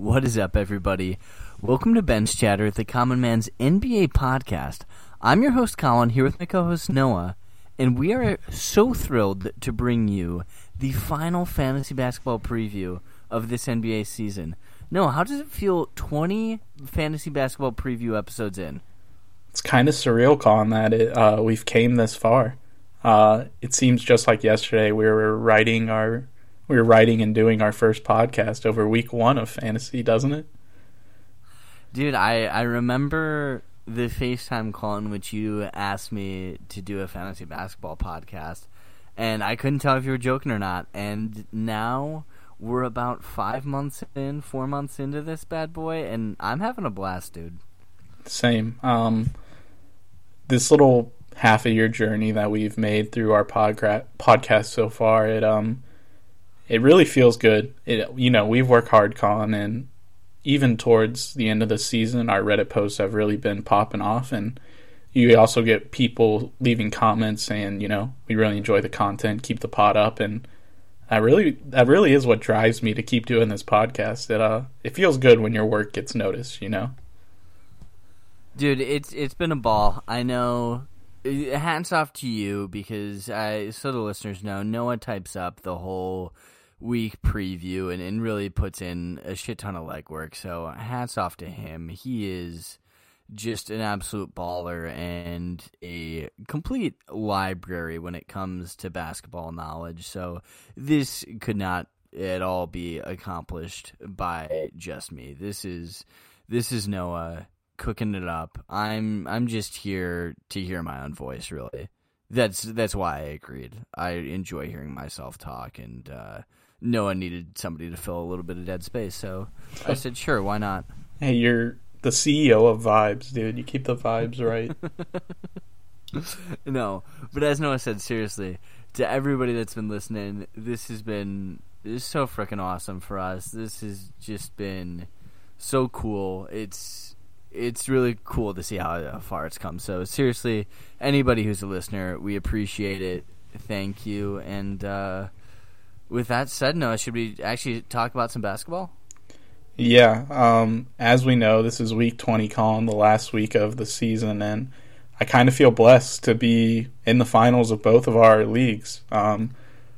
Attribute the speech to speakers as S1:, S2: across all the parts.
S1: What is up, everybody? Welcome to Ben's Chatter, the Common Man's NBA podcast. I'm your host, Colin, here with my co host, Noah, and we are so thrilled to bring you the final fantasy basketball preview of this NBA season. Noah, how does it feel 20 fantasy basketball preview episodes in?
S2: It's kind of surreal, Colin, that it, uh, we've came this far. Uh, it seems just like yesterday we were writing our we were writing and doing our first podcast over week one of fantasy, doesn't it?
S1: Dude, I, I remember the FaceTime call in which you asked me to do a fantasy basketball podcast, and I couldn't tell if you were joking or not. And now we're about five months in, four months into this bad boy, and I'm having a blast, dude.
S2: Same. Um, this little half a year journey that we've made through our podca- podcast so far, it um it really feels good. It you know we've worked hard, Colin, and even towards the end of the season, our Reddit posts have really been popping off, and you also get people leaving comments saying, you know, we really enjoy the content, keep the pot up, and that really that really is what drives me to keep doing this podcast. It uh it feels good when your work gets noticed, you know.
S1: Dude, it's it's been a ball. I know. Hats off to you because I so the listeners know Noah types up the whole week preview and, and really puts in a shit ton of legwork. So hats off to him. He is just an absolute baller and a complete library when it comes to basketball knowledge. So this could not at all be accomplished by just me. This is this is Noah cooking it up. I'm I'm just here to hear my own voice really. That's that's why I agreed. I enjoy hearing myself talk and uh Noah needed somebody to fill a little bit of dead space, so I said, "Sure, why not?"
S2: Hey, you're the CEO of vibes, dude. You keep the vibes right.
S1: no, but as Noah said, seriously, to everybody that's been listening, this has been this is so freaking awesome for us. This has just been so cool. It's it's really cool to see how far it's come. So seriously, anybody who's a listener, we appreciate it. Thank you, and uh, with that said, Noah, should we actually talk about some basketball?
S2: Yeah. Um, as we know, this is week 20, Colin, the last week of the season, and I kind of feel blessed to be in the finals of both of our leagues. Um,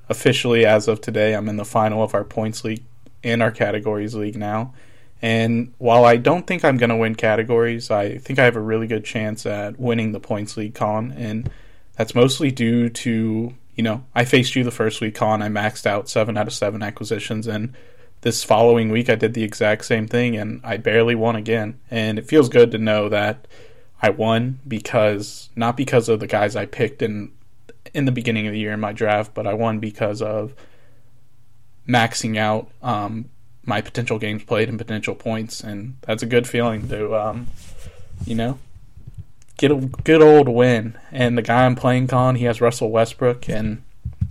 S2: officially, as of today, I'm in the final of our points league and our categories league now. And while I don't think I'm going to win categories, I think I have a really good chance at winning the points league, Colin. And that's mostly due to you know, I faced you the first week, Colin. I maxed out seven out of seven acquisitions, and this following week I did the exact same thing, and I barely won again. And it feels good to know that I won because not because of the guys I picked in in the beginning of the year in my draft, but I won because of maxing out um, my potential games played and potential points, and that's a good feeling to, um, you know, get a good old win. And the guy I'm playing on, he has Russell Westbrook, and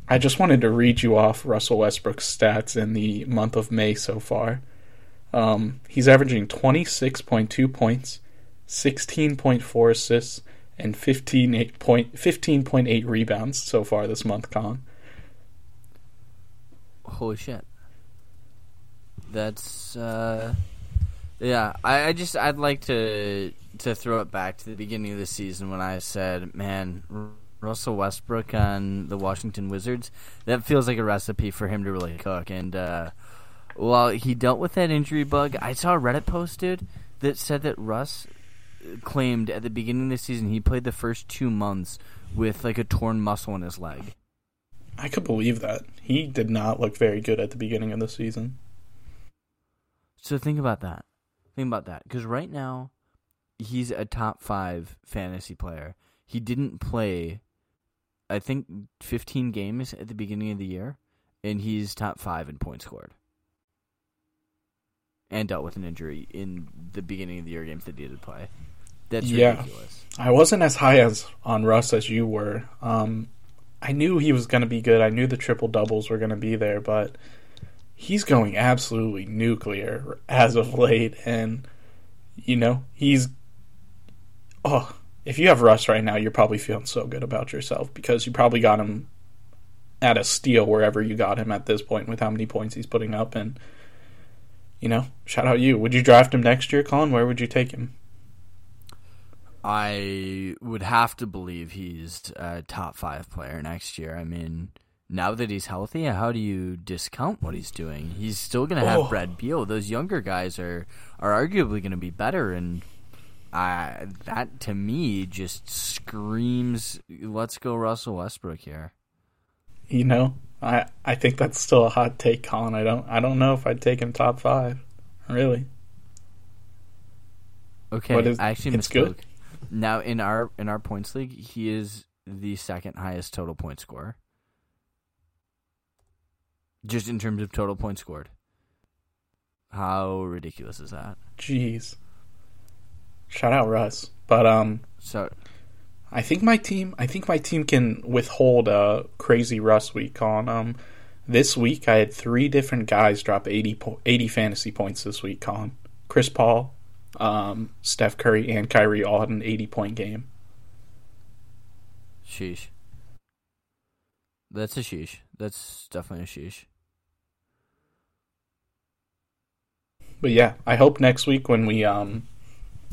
S2: I just wanted to read you off Russell Westbrook's stats in the month of May so far. Um, he's averaging 26.2 points, 16.4 assists, and 15.8 rebounds so far this month, Con.
S1: Holy shit. That's, uh, yeah, I, I just, I'd like to to throw it back to the beginning of the season when I said, "Man, Russell Westbrook on the Washington Wizards, that feels like a recipe for him to really cook." And uh, while he dealt with that injury bug, I saw a Reddit post, dude, that said that Russ claimed at the beginning of the season he played the first two months with like a torn muscle in his leg.
S2: I could believe that. He did not look very good at the beginning of the season.
S1: So think about that. Think about that. Because right now, he's a top five fantasy player. He didn't play, I think, 15 games at the beginning of the year, and he's top five in points scored. And dealt with an injury in the beginning of the year games that he did play. That's yeah. ridiculous.
S2: I wasn't as high as on Russ as you were. Um, I knew he was going to be good. I knew the triple doubles were going to be there, but he's going absolutely nuclear as of late, and you know he's oh, if you have Russ right now, you're probably feeling so good about yourself because you probably got him at a steal wherever you got him at this point with how many points he's putting up. And you know, shout out you. Would you draft him next year, Colin? Where would you take him?
S1: I would have to believe he's a top five player next year. I mean, now that he's healthy, how do you discount what he's doing? He's still going to have
S2: Oh.
S1: Brad Beal. Those younger guys are are arguably going to be better, and uh, that to me just screams, "Let's go, Russell Westbrook here."
S2: You know, I I think that's still a hot take, Colin. I don't I don't know if I'd take him top five. Really.
S1: Okay,
S2: What is-
S1: I actually
S2: it's
S1: misspoke.
S2: good?
S1: Now in our in our points league, he is the second highest total point scorer. Just in terms of total points scored. How ridiculous is that?
S2: Jeez. Shout out Russ. But um
S1: So
S2: I think my team I think my team can withhold a crazy Russ week on um this week I had three different guys drop 80, po- 80 fantasy points this week, Colin. Chris Paul, um, Steph Curry, and Kyrie all had an 80 point game.
S1: sheesh. That's a sheesh. That's definitely a sheesh.
S2: But yeah, I hope next week when we um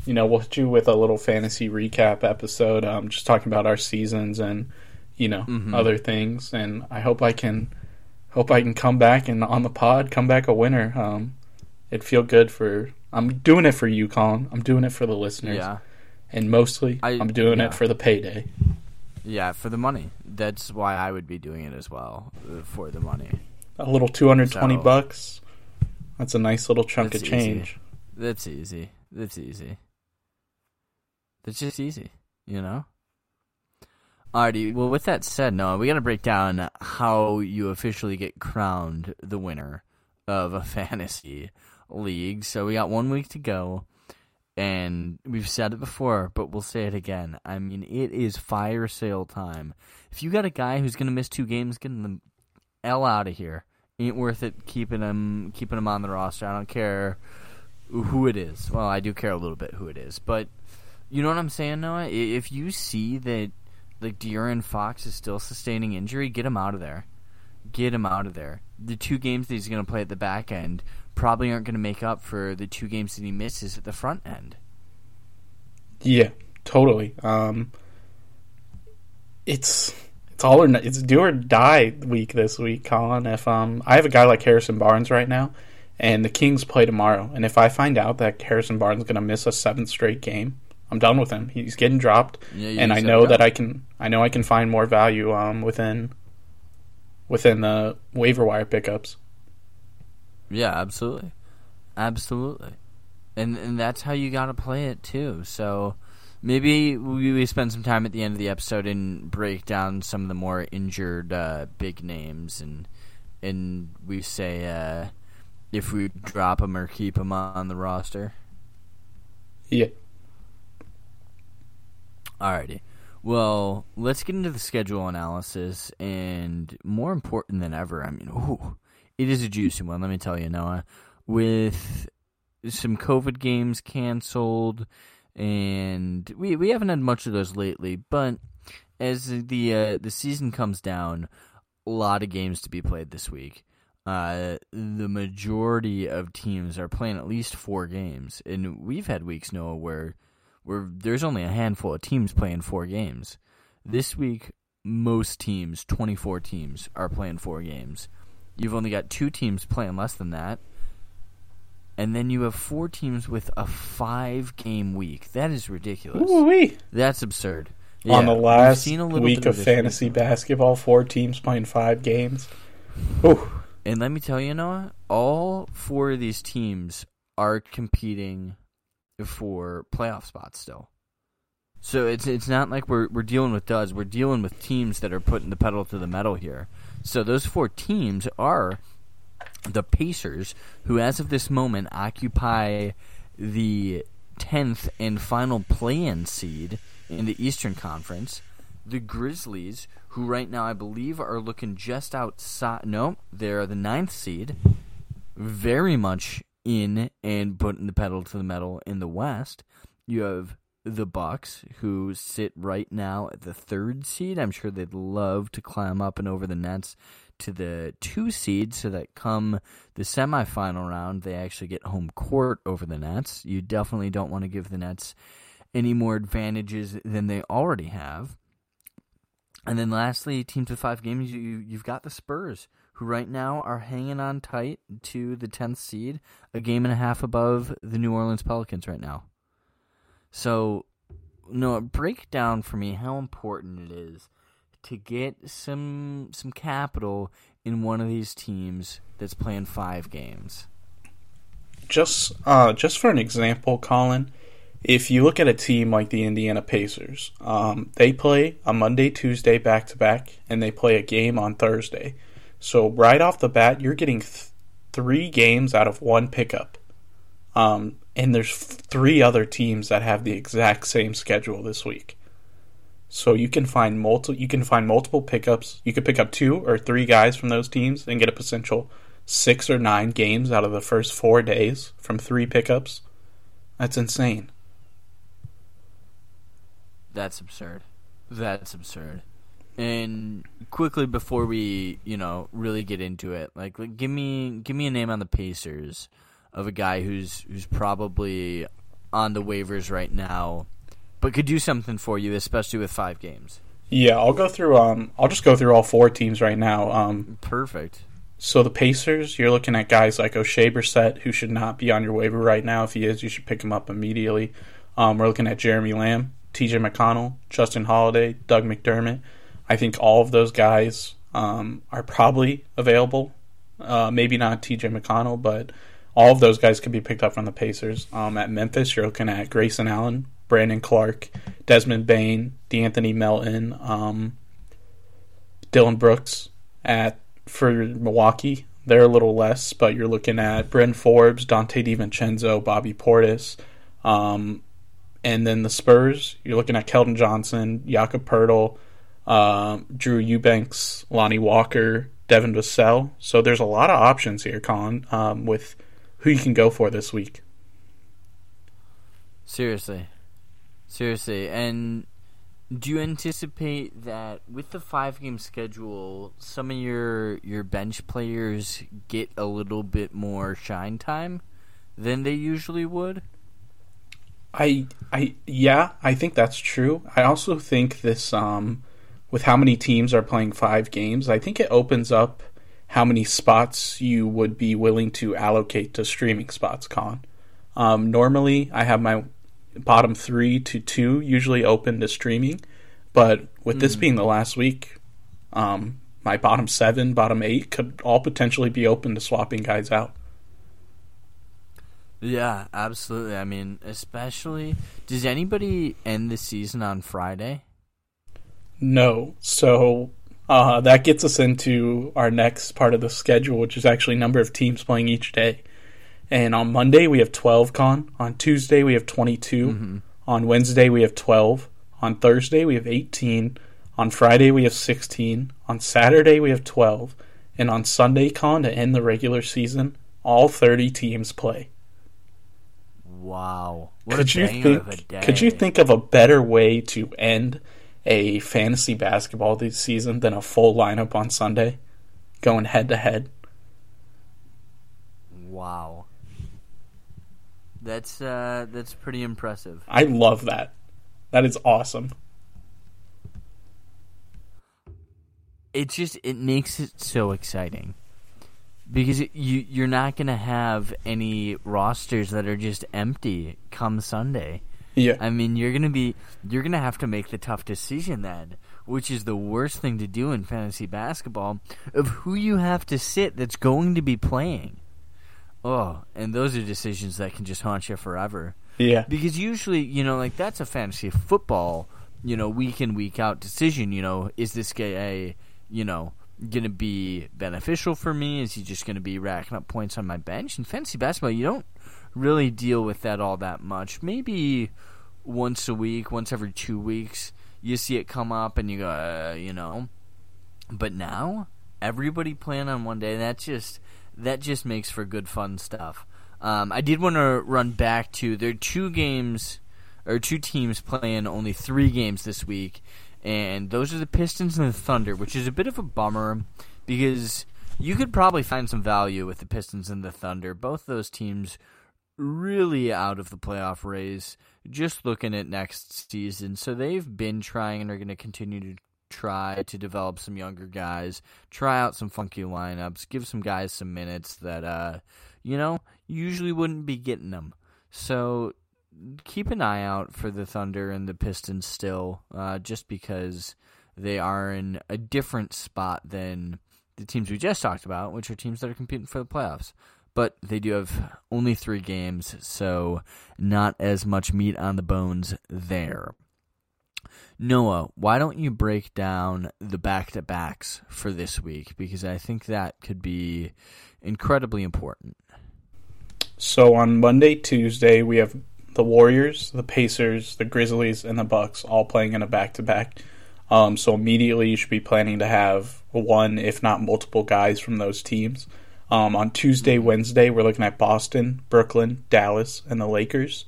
S2: you know, we'll hit you with a little fantasy recap episode, um, just talking about our seasons and, you know,
S1: Mhm.
S2: other things. And I hope I can hope I can come back and on the pod come back a winner. Um it'd feel good for I'm doing it for you, Colin. I'm doing it for the listeners.
S1: Yeah.
S2: And mostly
S1: I-
S2: I'm doing
S1: yeah.
S2: it for the payday.
S1: Yeah, for the money. That's why I would be doing it as well. uh, For the money.
S2: A little two hundred twenty
S1: So-
S2: bucks. That's a nice little chunk
S1: That's
S2: of
S1: easy.
S2: change.
S1: That's easy. That's easy. That's just easy, you know? Alrighty, well, with that said, Noah, we got to break down how you officially get crowned the winner of a fantasy league. So we got one week to go, and we've said it before, but we'll say it again. I mean, it is fire sale time. If you got a guy who's going to miss two games, get the L out of here. Ain't worth it keeping him keeping him on the roster. I don't care who it is. Well, I do care a little bit who it is, but you know what I'm saying, Noah? If you see that like De'Aaron Fox is still sustaining injury, get him out of there. Get him out of there. The two games that he's going to play at the back end probably aren't going to make up for the two games that he misses at the front end.
S2: Yeah, totally. Um, it's it's all or it's do or die week this week, Colin. If um, I have a guy like Harrison Barnes right now, and the Kings play tomorrow, and if I find out that Harrison Barnes is going to miss a seventh straight game, I'm done with him. He's getting dropped,
S1: Yeah,
S2: and I know that. I can I know I can find more value um within within the waiver wire pickups.
S1: Yeah, absolutely, absolutely, and and that's how you got to play it too. So maybe we, we spend some time at the end of the episode and break down some of the more injured uh, big names, and and we say uh, if we drop them or keep them on the roster.
S2: Yeah.
S1: Alrighty. Well, let's get into the schedule analysis, and more important than ever, I mean, ooh, it is a juicy one. Let me tell you, Noah. With some COVID games canceled, and we we haven't had much of those lately. But as the uh, the season comes down, a lot of games to be played this week. Uh, the majority of teams are playing at least four games, and we've had weeks, Noah, where where there's only a handful of teams playing four games. This week, most teams, 24 teams, are playing four games. You've only got two teams playing less than that. And then you have four teams with a five game week. That is ridiculous.
S2: Ooh-wee.
S1: That's absurd.
S2: On the last week of fantasy
S1: week.
S2: basketball, four teams playing five games. Ooh.
S1: And let me tell you, Noah, all four of these teams are competing for playoff spots still. So it's it's not like we're we're dealing with duds. We're dealing with teams that are putting the pedal to the metal here. So those four teams are the Pacers, who as of this moment occupy the tenth and final play-in seed in the Eastern Conference. The Grizzlies, who right now I believe are looking just outside. No, they're the ninth seed, very much in and putting the pedal to the metal in the West. You have the Bucks, who sit right now at the third seed. I'm sure they'd love to climb up and over the Nets to the two seed so that come the semifinal round, they actually get home court over the Nets. You definitely don't want to give the Nets any more advantages than they already have. And then lastly, teams with five games, you, you've got the Spurs, who right now are hanging on tight to the 10th seed, a game and a half above the New Orleans Pelicans right now. So, no, break down for me how important it is to get some some capital in one of these teams that's playing five games.
S2: Just uh, just for an example, Colin, if you look at a team like the Indiana Pacers, um, they play a Monday, Tuesday back to back, and they play a game on Thursday. So right off the bat, you're getting th- three games out of one pickup. Um, and there's three other teams that have the exact same schedule this week. So you can find multiple you can find multiple pickups. You could pick up two or three guys from those teams and get a potential six or nine games out of the first four days from three pickups. That's insane.
S1: That's absurd. That's absurd. And quickly before we, you know, really get into it, like, like give me give me a name on the Pacers of a guy who's who's probably on the waivers right now, but could do something for you, especially with five games.
S2: Yeah, I'll go through. Um, I'll just go through all four teams right now. Um,
S1: Perfect.
S2: So the Pacers, you're looking at guys like Oshae Brissett, who should not be on your waiver right now. If he is, you should pick him up immediately. Um, we're looking at Jeremy Lamb, T.J. McConnell, Justin Holiday, Doug McDermott. I think all of those guys um, are probably available. Uh, maybe not T.J. McConnell, but all of those guys could be picked up from the Pacers. Um, at Memphis, you're looking at Grayson Allen, Brandon Clarke, Desmond Bane, De'Anthony Melton, um, Dillon Brooks. At for Milwaukee, they're a little less, but you're looking at Bryn Forbes, Donte DiVincenzo, Bobby Portis, um, and then the Spurs. You're looking at Keldon Johnson, Jakob Poeltl, uh, Drew Eubanks, Lonnie Walker, Devin Vassell. So there's a lot of options here, Colin, um, with who you can go for this week.
S1: Seriously. Seriously. And do you anticipate that with the five game schedule, some of your your bench players get a little bit more shine time than they usually would?
S2: I I yeah, I think that's true. I also think this um with how many teams are playing 5 games, I think it opens up how many spots you would be willing to allocate to streaming spots, Con. Um, normally, I have my bottom three to two usually open to streaming, but with mm. this hmm. being the last week, um, my bottom seven, bottom eight could all potentially be open to swapping guys out.
S1: Yeah, absolutely. I mean, especially, does anybody end the season on Friday?
S2: No. So uh, that gets us into our next part of the schedule, which is actually number of teams playing each day. And on Monday we have 12 con. On Tuesday we have 22. Mm-hmm. On Wednesday we have 12. On Thursday we have 18. On Friday we have 16. On Saturday we have 12. And on Sunday con to end the regular season, all 30 teams play.
S1: Wow.
S2: What could you think could you think of a better way to end a fantasy basketball this season than a full lineup on Sunday, going head to head.
S1: Wow, that's uh, that's pretty impressive.
S2: I love that. That is awesome.
S1: It just it makes it so exciting because it, you you're not going to have any rosters that are just empty come Sunday.
S2: Yeah.
S1: I mean, you're gonna be you're gonna have to make the tough decision then, which is the worst thing to do in fantasy basketball, of who you have to sit that's going to be playing. Oh, and those are decisions that can just haunt you forever.
S2: Yeah.
S1: Because usually, you know, like that's a fantasy football, you know, week in week out decision. You know, is this guy, you know, going to be beneficial for me? Is he just going to be racking up points on my bench? In fantasy basketball, you don't really deal with that all that much. Maybe once a week, once every two weeks, you see it come up and you go, uh, you know. But now everybody playing on one day. that's just that just makes for good fun stuff. Um, I did want to run back to there are two games or two teams playing only three games this week, and those are the Pistons and the Thunder, which is a bit of a bummer because you could probably find some value with the Pistons and the Thunder. Both those teams really out of the playoff race. Just looking at next season, so they've been trying and are going to continue to try to develop some younger guys, try out some funky lineups, give some guys some minutes that uh, you know usually wouldn't be getting them. So keep an eye out for the Thunder and the Pistons still, uh, just because they are in a different spot than the teams we just talked about, which are teams that are competing for the playoffs. But they do have only three games, so not as much meat on the bones there. Noah, why don't you break down the back to backs for this week? Because I think that could be incredibly important.
S2: So on Monday, Tuesday, we have the Warriors, the Pacers, the Grizzlies, and the Bucks all playing in a back to back. so immediately you should be planning to have one, if not multiple, guys from those teams. Um, on Tuesday, Wednesday, we're looking at Boston, Brooklyn, Dallas, and the Lakers.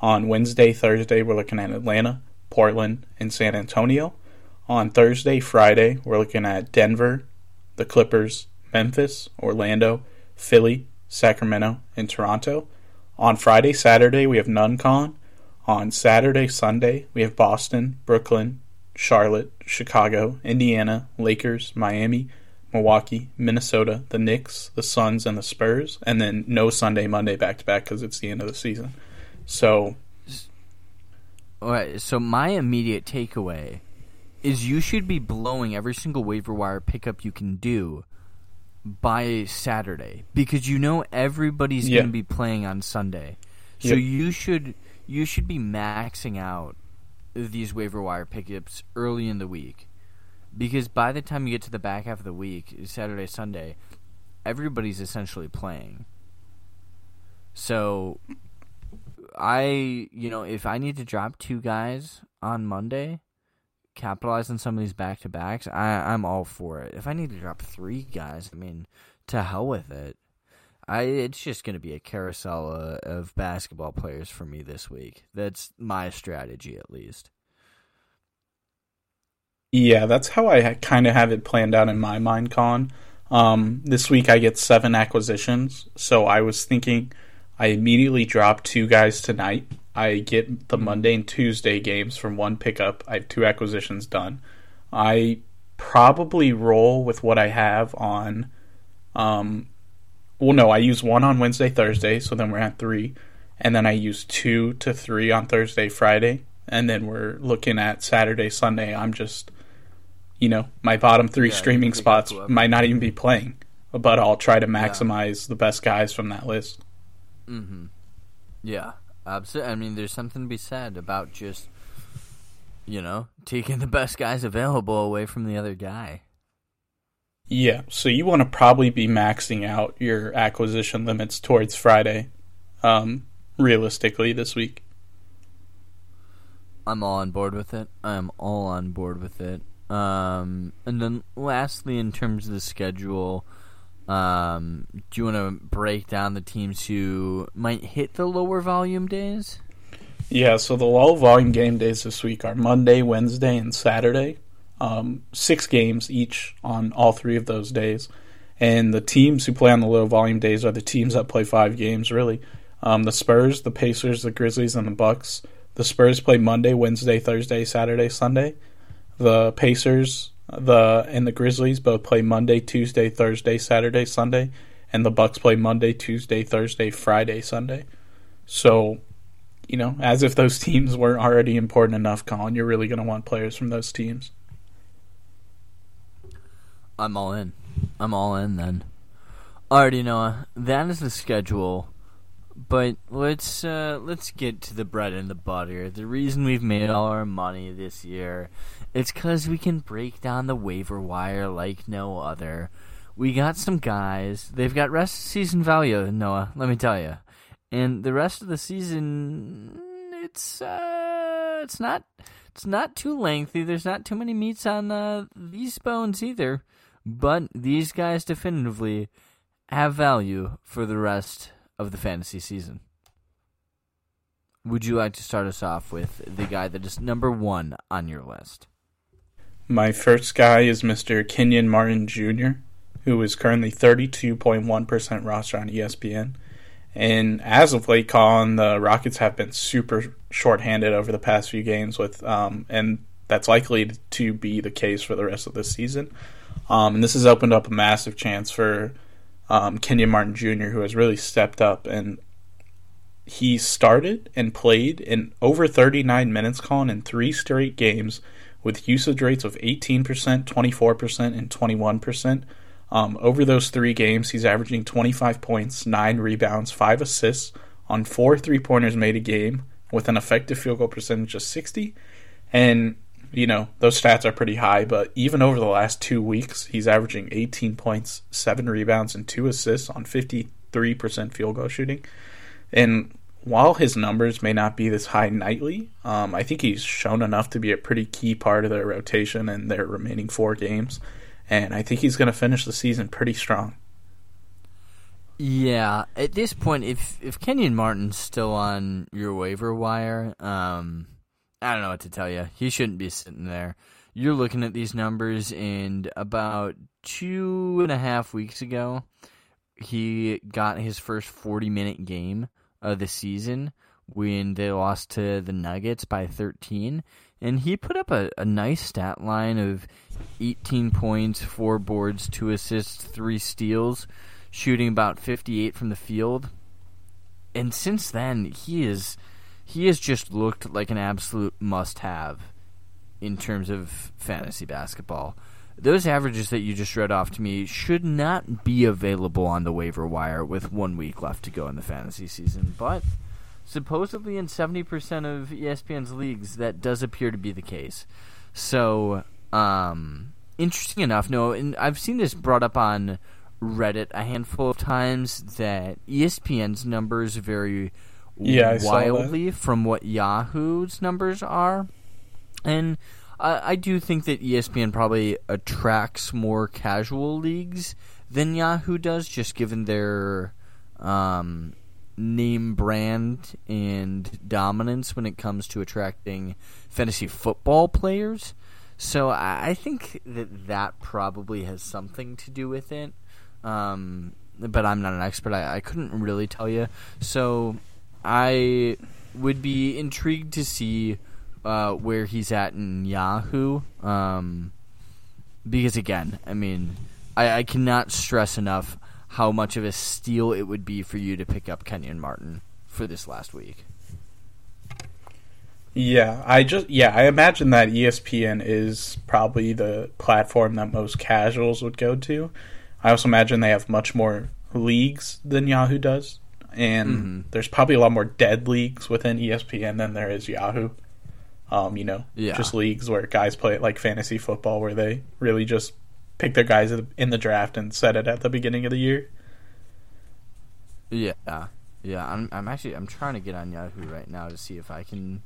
S2: On Wednesday, Thursday, we're looking at Atlanta, Portland, and San Antonio. On Thursday, Friday, we're looking at Denver, the Clippers, Memphis, Orlando, Philly, Sacramento, and Toronto. On Friday, Saturday, we have none con. On Saturday, Sunday, we have Boston, Brooklyn, Charlotte, Chicago, Indiana, Lakers, Miami, Milwaukee, Minnesota, the Knicks, the Suns, and the Spurs, and then no Sunday, Monday back to back because it's the end of the season. So,
S1: all right. So my immediate takeaway is you should be blowing every single waiver wire pickup you can do by Saturday because you know everybody's
S2: Yeah.
S1: going to be playing on Sunday. So
S2: Yep.
S1: you should you should be maxing out these waiver wire pickups early in the week. Because by the time you get to the back half of the week, Saturday, Sunday, everybody's essentially playing. So I, you know, if I need to drop two guys on Monday, capitalize on some of these back to backs, I I'm all for it. If I need to drop three guys, I mean, to hell with it. I it's just going to be a carousel of basketball players for me this week. That's my strategy at least.
S2: yeah, that's how I kind of have it planned out in my mind, Con. Um, this week I get seven acquisitions, so I was thinking I immediately drop two guys tonight. I get the Monday and Tuesday games from one pickup. I have two acquisitions done. I probably roll with what I have on. Um, well, no, I use one on Wednesday, Thursday, so then we're at three, and then I use two to three on Thursday, Friday, and then we're looking at Saturday, Sunday. I'm just, you know, my bottom three
S1: Yeah,
S2: streaming
S1: you pick up
S2: spots might not even be playing, but I'll try to maximize the best guys from that list.
S1: Mm-hmm. Yeah, absolutely. I mean, there's something to be said about just, you know, taking the best guys available away from the other guy.
S2: Yeah, so you want to probably be maxing out your acquisition limits towards Friday, um, realistically this week.
S1: I'm all on board with it. I'm all on board with it. Um, and then lastly, in terms of the schedule, um, do you want to break down the teams who might hit the lower volume days?
S2: Yeah, so the low volume game days this week are Monday, Wednesday, and Saturday. Um, six games each on all three of those days. And the teams who play on the low volume days are the teams that play five games, really. Um, the Spurs, the Pacers, the Grizzlies, and the Bucks. The Spurs play Monday, Wednesday, Thursday, Saturday, Sunday. The Pacers, the and the Grizzlies both play Monday, Tuesday, Thursday, Saturday, Sunday, and the Bucks play Monday, Tuesday, Thursday, Friday, Sunday. So you know, as if those teams weren't already important enough, Colin, you're really going to want players from those teams.
S1: I'm all in. I'm all in then. Alrighty, Noah. That is the schedule. But let's uh, let's get to the bread and the butter. The reason we've made all our money this year, it's because we can break down the waiver wire like no other. We got some guys. They've got rest season value, Noah. Let me tell you. And the rest of the season, it's uh, it's not it's not too lengthy. There's not too many meats on uh, these bones either. But these guys definitively have value for the rest of the fantasy season. Would you like to start us off with the guy that is number one on your list?
S2: My first guy is Mr. Kenyon Martin Jr. who is currently 32.1% roster on ESPN. And as of late, Colin, the Rockets have been super shorthanded over the past few games, with um, and that's likely to be the case for the rest of the season. Um, and this has opened up a massive chance for um, Kenyon Martin Jr., who has really stepped up and he started and played in over 39 minutes, Colin, in three straight games with usage rates of 18%, 24%, and 21%. Um, over those three games, he's averaging 25 points, 9 rebounds, 5 assists on 4 three pointers made a game with an effective field goal percentage of 60. And, you know, those stats are pretty high, but even over the last two weeks, he's averaging 18 points, 7 rebounds, and 2 assists on 53% field goal shooting. And while his numbers may not be this high nightly, um, I think he's shown enough to be a pretty key part of their rotation in their remaining four games and I think he's going to finish the season pretty strong.
S1: Yeah, at this point, if if Kenyon Martin's still on your waiver wire, um, I don't know what to tell you. He shouldn't be sitting there. You're looking at these numbers, and about two and a half weeks ago, he got his first 40 minute game of the season when they lost to the Nuggets by 13. And he put up a, a nice stat line of 18 points, 4 boards, 2 assists, 3 steals, shooting about 58 from the field. And since then, he is he has just looked like an absolute must-have in terms of fantasy basketball. Those averages that you just read off to me should not be available on the waiver wire with one week left to go in the fantasy season, but supposedly in 70% of ESPN's leagues, that does appear to be the case. So, um, interesting enough, no, and I've seen this brought up on Reddit a handful of times that ESPN's numbers vary
S2: yeah,
S1: wildly from what Yahoo's numbers are. And I, I do think that ESPN probably attracts more casual leagues than Yahoo does, just given their um, name brand and dominance when it comes to attracting fantasy football players. So I think that that probably has something to do with it. Um, but I'm not an expert. I, I couldn't really tell you. So I would be intrigued to see uh, where he's at in Yahoo. Um, because again, I mean, I, I cannot stress enough how much of a steal it would be for you to pick up Kenyon Martin for this last week.
S2: Yeah, I just yeah, I imagine that ESPN is probably the platform that most casuals would go to. I also imagine they have much more leagues than Yahoo does, and mm-hmm. there's probably a lot more dead leagues within ESPN than there is Yahoo. Um, you know, yeah. just leagues where guys play like fantasy football, where they really just pick their guys in the draft and set it at the beginning of the year.
S1: Yeah, yeah. I'm I'm actually I'm trying to get on Yahoo right now to see if I can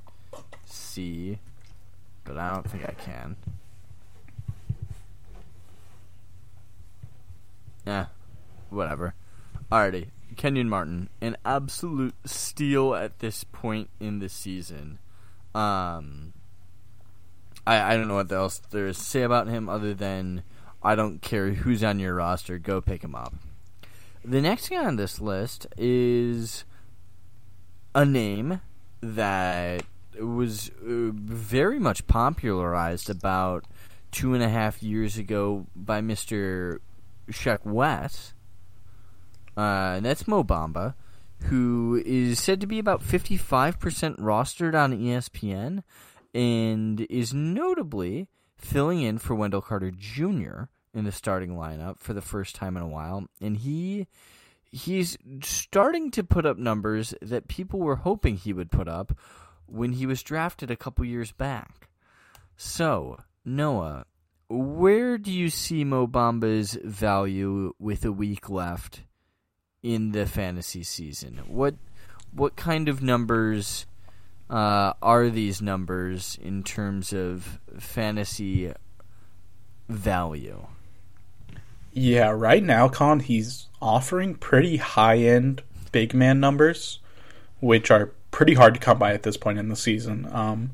S1: see, but I don't think I can. Yeah, whatever. Alrighty, Kenyon Martin, an absolute steal at this point in the season. Um, I I don't know what else there is to say about him other than I don't care who's on your roster, go pick him up. The next guy on this list is a name that was uh, very much popularized about two and a half years ago by Mr. Sheck Wes. Uh, and that's Mo Bamba, who is said to be about 55% rostered on ESPN and is notably filling in for Wendell Carter Jr. in the starting lineup for the first time in a while, and he he's starting to put up numbers that people were hoping he would put up when he was drafted a couple years back. So, Noah, where do you see Mo Bamba's value with a week left in the fantasy season? What what kind of numbers uh, are these numbers in terms of fantasy value?
S2: Yeah, right now, Con, he's offering pretty high end big man numbers, which are pretty hard to come by at this point in the season. Um,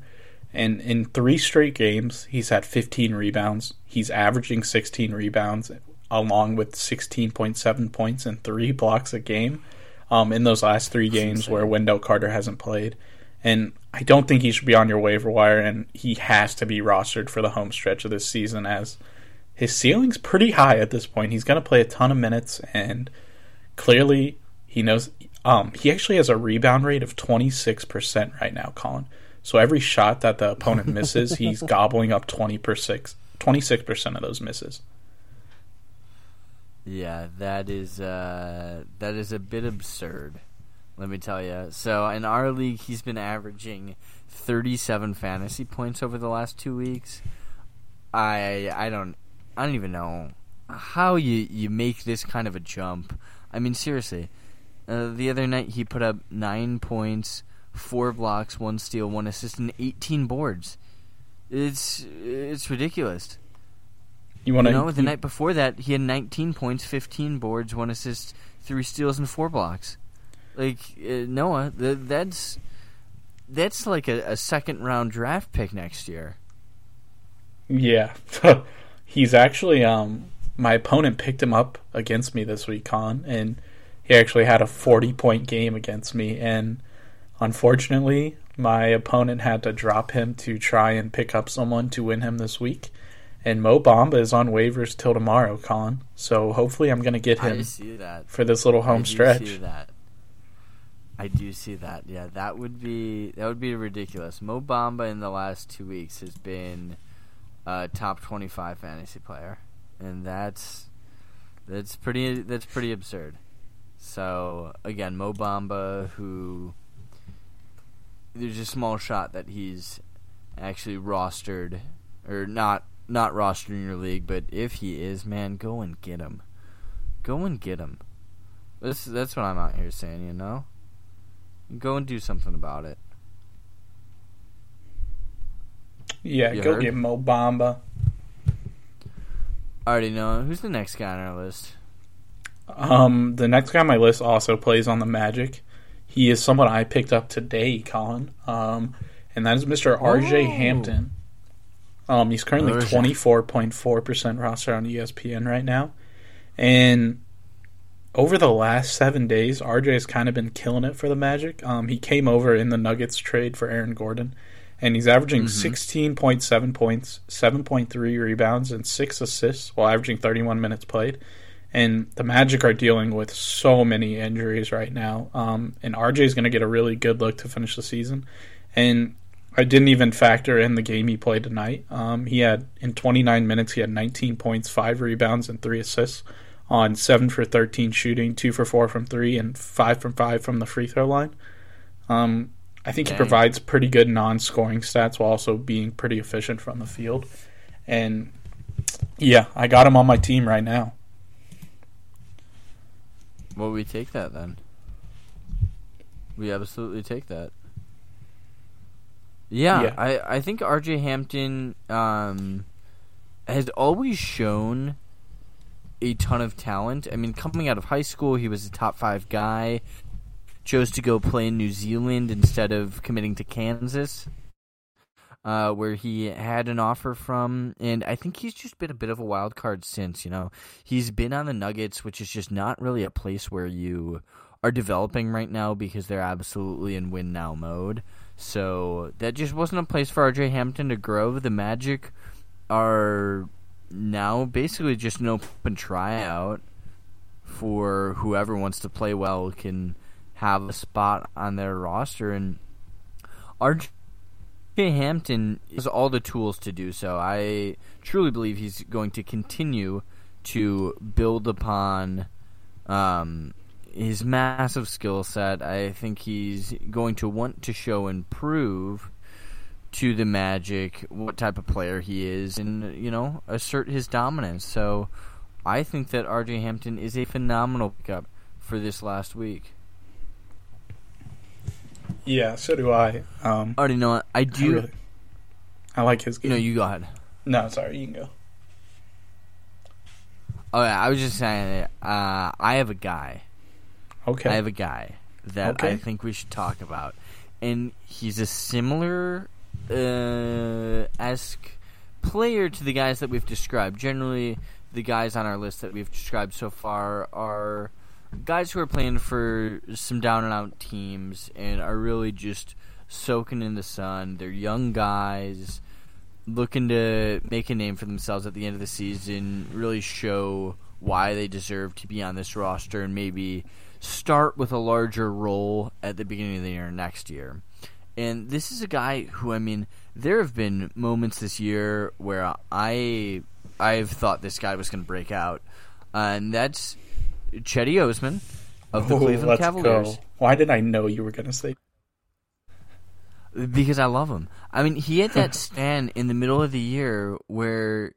S2: and in three straight games, he's had 15 rebounds. He's averaging 16 rebounds along with 16.7 points and three blocks a game um, in those last three games where Wendell Carter hasn't played. And I don't think he should be on your waiver wire, and he has to be rostered for the home stretch of this season as his ceiling's pretty high at this point. He's going to play a ton of minutes, and clearly he knows. Um, he actually has a rebound rate of 26% right now, Colin. So every shot that the opponent misses, he's gobbling up 20 26% of those misses.
S1: Yeah, that is uh, that is a bit absurd. Let me tell you. So in our league, he's been averaging 37 fantasy points over the last two weeks. I I don't I don't even know how you you make this kind of a jump. I mean, seriously. Uh, the other night he put up nine points, four blocks, one steal, one assist, and 18 boards. It's it's ridiculous.
S2: You want to
S1: you know? The you, night before that, he had 19 points, 15 boards, one assist, three steals, and four blocks. Like uh, Noah, the, that's that's like a, a second round draft pick next year.
S2: Yeah, he's actually um my opponent picked him up against me this week, Con, and he actually had a forty point game against me, and unfortunately, my opponent had to drop him to try and pick up someone to win him this week. And Mo Bamba is on waivers till tomorrow, Colin. So hopefully, I'm going to get him for this little home stretch.
S1: I
S2: stretch.
S1: I do see that. Yeah, that would be that would be ridiculous. Mo Bamba in the last two weeks has been a top twenty-five fantasy player, and that's that's pretty that's pretty absurd. So again, Mo Bamba, who there's a small shot that he's actually rostered or not not rostered in your league, but if he is, man, go and get him. Go and get him. That's that's what I'm out here saying, you know. Go and do something about it.
S2: Yeah, you go heard? get Mo Bamba.
S1: I already know. Who's the next guy on our list?
S2: Um, the next guy on my list also plays on the Magic. He is someone I picked up today, Colin. Um, and that is Mr. RJ Hampton. Um, he's currently twenty four point four percent roster on ESPN right now, and over the last seven days, RJ has kind of been killing it for the Magic. Um, he came over in the Nuggets trade for Aaron Gordon, and he's averaging mm-hmm. 16.7 points, 7.3 rebounds, and six assists while averaging 31 minutes played. And the Magic are dealing with so many injuries right now. Um, and RJ is going to get a really good look to finish the season. And I didn't even factor in the game he played tonight. Um, he had in 29 minutes, he had 19 points, five rebounds, and three assists on seven for 13 shooting, two for four from three, and five from five from the free throw line. Um, I think Dang. he provides pretty good non-scoring stats while also being pretty efficient from the field. And yeah, I got him on my team right now.
S1: Well, we take that then. We absolutely take that. Yeah, yeah. I, I think RJ Hampton um, has always shown a ton of talent. I mean, coming out of high school, he was a top five guy. Chose to go play in New Zealand instead of committing to Kansas, uh, where he had an offer from. And I think he's just been a bit of a wild card since. You know, he's been on the Nuggets, which is just not really a place where you are developing right now because they're absolutely in win now mode. So that just wasn't a place for RJ Hampton to grow. The Magic are now basically just an open tryout for whoever wants to play well can have a spot on their roster and RJ Hampton has all the tools to do so. I truly believe he's going to continue to build upon um, his massive skill set. I think he's going to want to show and prove to the Magic what type of player he is and, you know, assert his dominance. So I think that RJ Hampton is a phenomenal pickup for this last week.
S2: Yeah, so do I. Um,
S1: already know it. I do. I, really,
S2: I like his game.
S1: No, you go ahead.
S2: No, sorry, you can go.
S1: Oh yeah, I was just saying. Uh, I have a guy.
S2: Okay.
S1: I have a guy that okay. I think we should talk about, and he's a similar uh, esque player to the guys that we've described. Generally, the guys on our list that we've described so far are guys who are playing for some down and out teams and are really just soaking in the sun. They're young guys looking to make a name for themselves at the end of the season, really show why they deserve to be on this roster and maybe start with a larger role at the beginning of the year next year. And this is a guy who I mean, there have been moments this year where I I've thought this guy was going to break out, uh, and that's Cedi Osman of the
S2: Oh,
S1: Cleveland Cavaliers.
S2: go. Why did I know you were going to say?
S1: Because I love him. I mean, he had that stand in the middle of the year where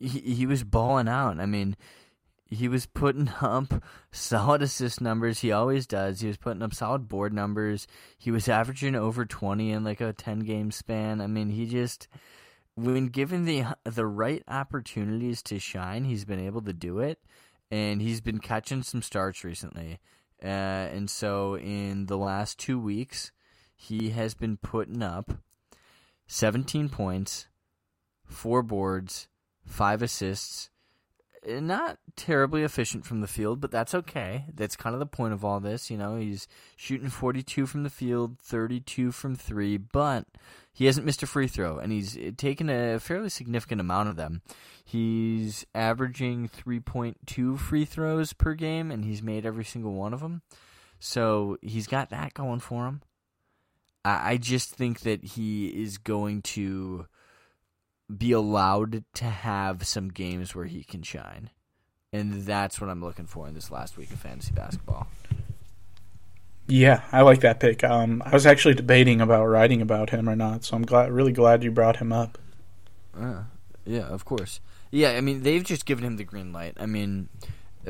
S1: he, he was balling out. I mean, he was putting up solid assist numbers. He always does. He was putting up solid board numbers. He was averaging over 20 in like a 10 game span. I mean, he just when given the the right opportunities to shine, he's been able to do it and he's been catching some starts recently. Uh, and so in the last 2 weeks, he has been putting up 17 points, 4 boards, 5 assists. Uh, Not terribly efficient from the field, but that's okay. That's kind of the point of all this. You know, he's shooting 42 from the field, 32 from 3, but he hasn't missed a free throw, and he's uh, taken a fairly significant amount of them. He's averaging 3.2 free throws per game, and he's made every single one of them. So he's got that going for him. I, I just think that he is going to be allowed to have some games where he can shine. And that's what I'm looking for in this last week of fantasy basketball.
S2: Yeah, I like that pick. Um, I was actually debating about writing about him or not, so I'm glad, really glad you brought him up.
S1: Uh, yeah, of course. Yeah, I mean, they've just given him the green light. I mean,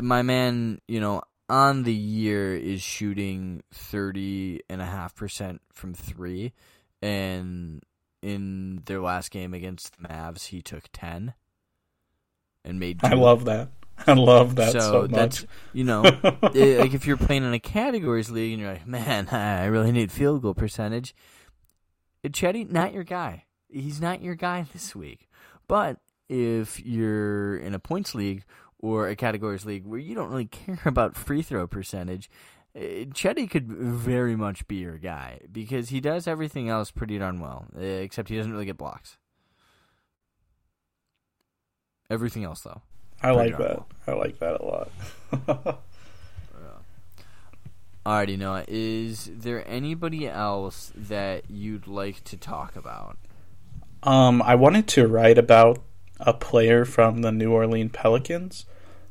S1: my man, you know, on the year is shooting 30.5% from three. And in their last game against the Mavs, he took 10 and made
S2: I love that. I love that so,
S1: so
S2: much.
S1: that's you know eh, like if you're playing in a categories league and you're like man i really need field goal percentage chetty not your guy he's not your guy this week but if you're in a points league or a categories league where you don't really care about free throw percentage Chetty could very much be your guy because he does everything else pretty darn well, eh, except he doesn't really get blocks. Everything else, though.
S2: I like that. I like that a lot.
S1: Alrighty, Noah. Is there anybody else that you'd like to talk about?
S2: um, I wanted to write about a player from the New Orleans Pelicans,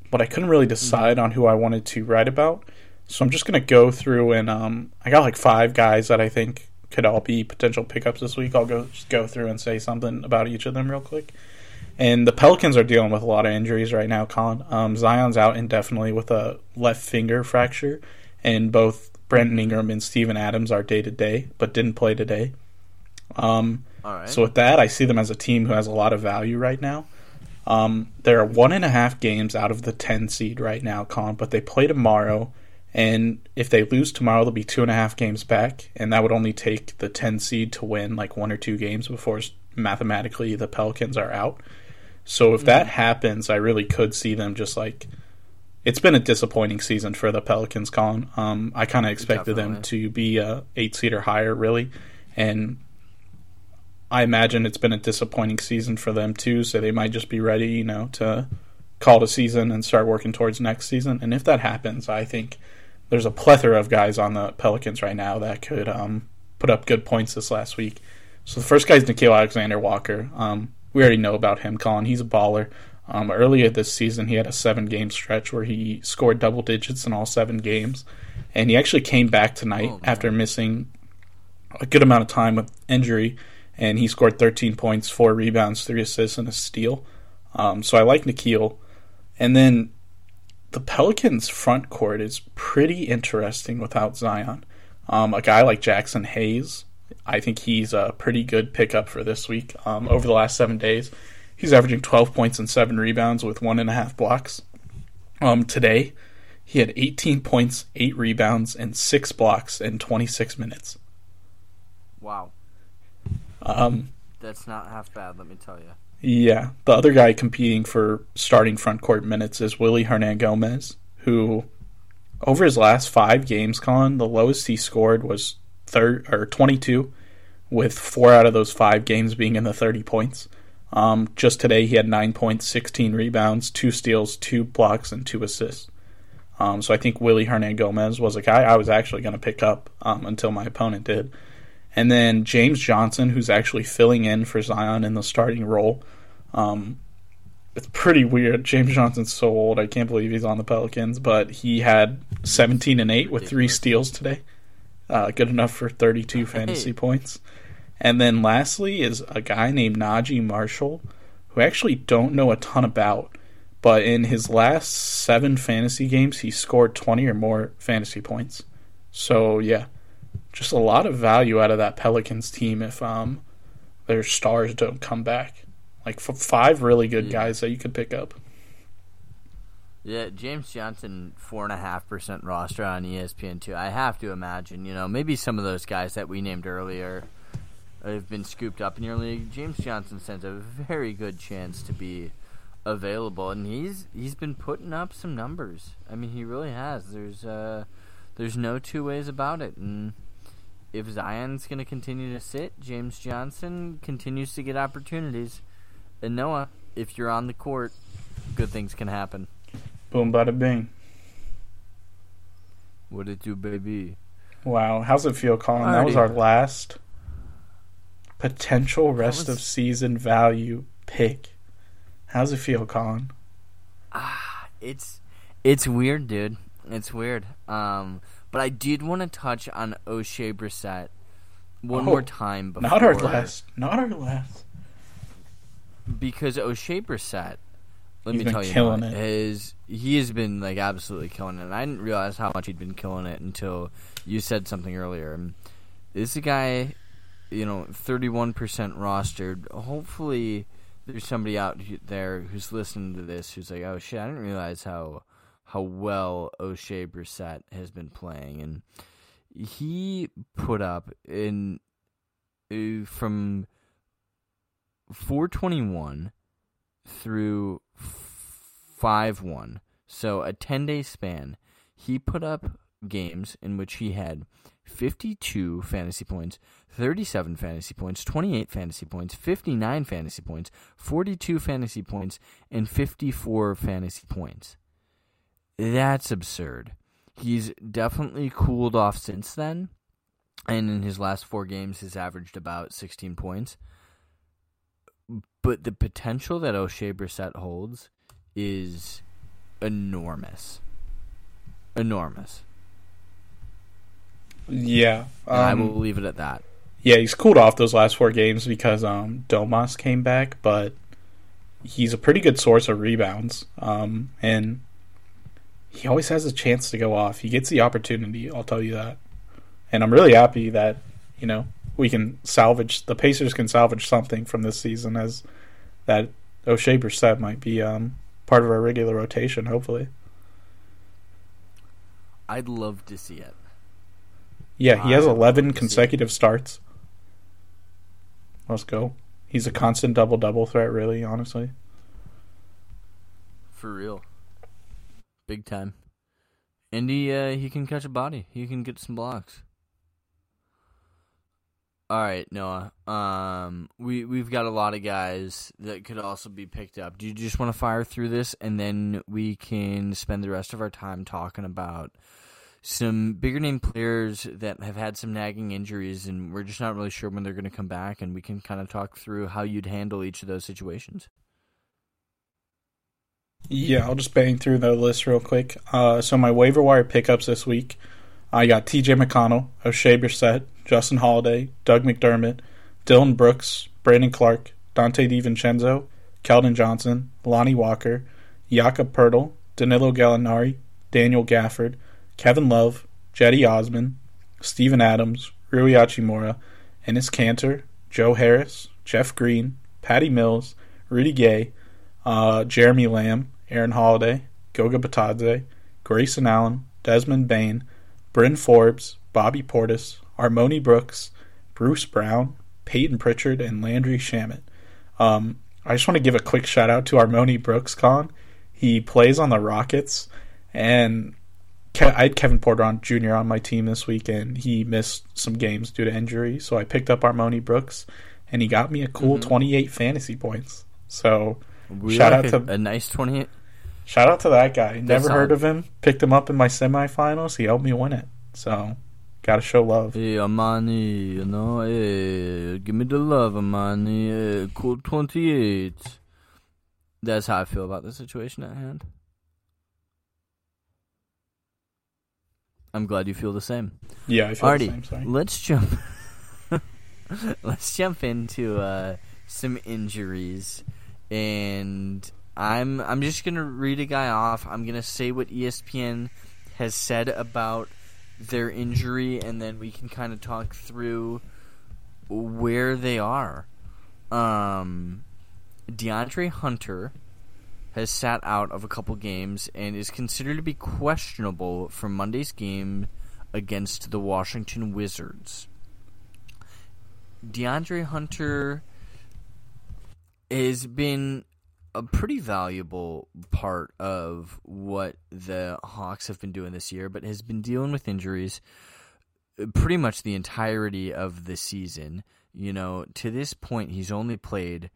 S2: but I couldn't really decide on who I wanted to write about. So I'm just gonna go through and um, I got like five guys that I think could all be potential pickups this week. I'll go just go through and say something about each of them real quick. And the Pelicans are dealing with a lot of injuries right now, Colin. Um, Zion's out indefinitely with a left finger fracture, and both Brandon Ingram and Steven Adams are day to day, but didn't play today. Um,
S1: All right.
S2: so with that, I see them as a team who has a lot of value right now. Um, they're one and a half games out of the ten seed right now, Colin, but they play tomorrow, and if they lose tomorrow, they'll be two and a half games back, and that would only take the ten seed to win like one or two games before mathematically the Pelicans are out. So if that happens, I really could see them just like it's been a disappointing season for the Pelicans, Colin. Um, I kind of expected them to be a eight seed or higher, really, and I imagine it's been a disappointing season for them too. So they might just be ready, you know, to call it a season and start working towards next season. And if that happens, I think there's a plethora of guys on the Pelicans right now that could um, put up good points this last week. So the first guy is Nickeil Alexander Walker. Um, we already know about him, Colin. He's a baller. Um, earlier this season, he had a seven game stretch where he scored double digits in all seven games. And he actually came back tonight
S1: Oh,
S2: after missing a good amount of time with injury. And he scored 13 points, four rebounds, three assists, and a steal. Um, so I like Nickeil. And then the Pelicans' front court is pretty interesting without Zion. Um, a guy like Jaxson Hayes, I think he's a pretty good pickup for this week. Um, over the last seven days, he's averaging 12 points and seven rebounds with one and a half blocks. Um, today, he had 18 points, eight rebounds, and six blocks in 26 minutes.
S1: wow,
S2: Um,
S1: that's not half bad. Let me tell you.
S2: Yeah, the other guy competing for starting front court minutes is Willy Hernangomez, who over his last five games, Colin, the lowest he scored was third or 22, with four out of those five games being in the 30 points. Um, just today, he had nine points, 16 rebounds, two steals, two blocks, and two assists. Um, so I think Willy Hernangomez was a guy I was actually going to pick up um, until my opponent did. And then James Johnson, who's actually filling in for Zion in the starting role. Um, it's pretty weird. James Johnson's so old. I can't believe he's on the Pelicans, but he had 17 and 8 with three steals today. Uh, good enough for 32 fantasy points. And then lastly is a guy named Naji Marshall, who I actually don't know a ton about, but in his last seven fantasy games, he scored 20 or more fantasy points. So, yeah, just a lot of value out of that Pelicans team if um, their stars don't come back. Like five really good yeah. guys that you could pick up.
S1: Yeah, James Johnson, four and a half percent roster on ESPN two. I have to imagine, you know, maybe some of those guys that we named earlier have been scooped up in your league. James Johnson stands a very good chance to be available, and he's he's been putting up some numbers. I mean, he really has. There's uh, there's no two ways about it, and if Zion's going to continue to sit, James Johnson continues to get opportunities. And Noah, if you're on the court, good things can happen.
S2: Boom, bada bing.
S1: What did you, baby?
S2: Wow, how's it feel, Colin? Alrighty. That was our last potential rest was... of season value pick. How's it feel, Colin?
S1: Ah, it's it's weird, dude. It's weird. Um, but I did want to touch on Oshae Brissett one oh, more time.
S2: Before, not our last. Not our last.
S1: Because Oshae Brissett, let He's me tell you, it. His, he has been like absolutely killing it. And I didn't realize how much he'd been killing it until you said something earlier. This is a guy, you know, thirty-one percent rostered. Hopefully, there's somebody out there who's listening to this who's like, "Oh shit, I didn't realize how." How well Oshae Brissett has been playing, and he put up in uh, from 421 through 5-1 so a 10 day span. He put up games in which he had 52 fantasy points 37 fantasy points 28 fantasy points 59 fantasy points 42 fantasy points and 54 fantasy points that's absurd. He's definitely cooled off since then. And in his last four games, he's averaged about 16 points. But the potential that Oshae Brissett holds is enormous. Enormous.
S2: Yeah.
S1: Um, I will leave it at that.
S2: Yeah, he's cooled off those last four games because um, Domas came back, but he's a pretty good source of rebounds. Um, and he always has a chance to go off. He gets the opportunity, I'll tell you that. And I'm really happy that, you know, we can salvage the Pacers can salvage something from this season as that Oshae Brissett might be um, part of our regular rotation, hopefully.
S1: I'd love to see it.
S2: Yeah, he has 11 consecutive starts. Let's go. He's a constant double double threat, really, honestly.
S1: For real big time. And he uh, he can catch a body. He can get some blocks. All right, Noah. Um, we we've got a lot of guys that could also be picked up. Do you just want to fire through this, and then we can spend the rest of our time talking about some bigger name players that have had some nagging injuries, and we're just not really sure when they're going to come back, and we can kind of talk through how you'd handle each of those situations.
S2: Yeah, I'll just bang through the list real quick. Uh, so my waiver wire pickups this week, I got T.J. McConnell, Oshae Brissett, Justin Holiday, Doug McDermott, Dillon Brooks, Brandon Clarke, Donte DiVincenzo, Keldon Johnson, Lonnie Walker, Jakob Poeltl, Danilo Gallinari, Daniel Gafford, Kevin Love, Cedi Osman, Steven Adams, Rui Hachimura, Enes Kanter, Joe Harris, Jeff Green, Patty Mills, Rudy Gay, uh, Jeremy Lamb, Aaron Holiday, Goga Bitadze, Grayson Allen, Desmond Bane, Bryn Forbes, Bobby Portis, Armoni Brooks, Bruce Brown, Payton Pritchard, and Landry Shamet. Um, I just want to give a quick shout out to Armoni Brooks Con. He plays on the Rockets, and I had Kevin Porter on Jr. on my team this week, and he missed some games due to injury. So I picked up Armoni Brooks, and he got me a cool mm-hmm. 28 fantasy points. So
S1: we shout out to a nice 28.
S2: Shout out to that guy. Never heard of him. Picked him up in my semifinals. He helped me win it. So gotta show love.
S1: Hey Amani, you know, hey, give me the love, Amani. Hey, cool 28. That's how I feel about the situation at hand. I'm glad you feel the same.
S2: Yeah, I feel Artie, the same. Sorry.
S1: Let's jump. let's jump into uh, some injuries, and I'm I'm just gonna read a guy off. I'm gonna say what ESPN has said about their injury, and then we can kind of talk through where they are. Um, DeAndre Hunter has sat out of a couple games and is considered to be questionable for Monday's game against the Washington Wizards. DeAndre Hunter has been a pretty valuable part of what the Hawks have been doing this year, but has been dealing with injuries pretty much the entirety of the season. You know, to this point, he's only played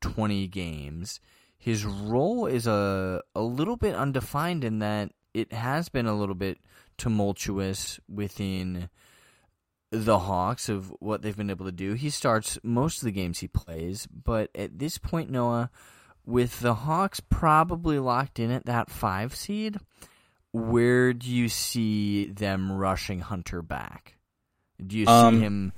S1: 20 games his role is a a little bit undefined in that it has been a little bit tumultuous within the Hawks of what they've been able to do. He starts most of the games he plays, but at this point, Noah, with the Hawks probably locked in at that five seed, where do you see them rushing Hunter back? Do you see um, him?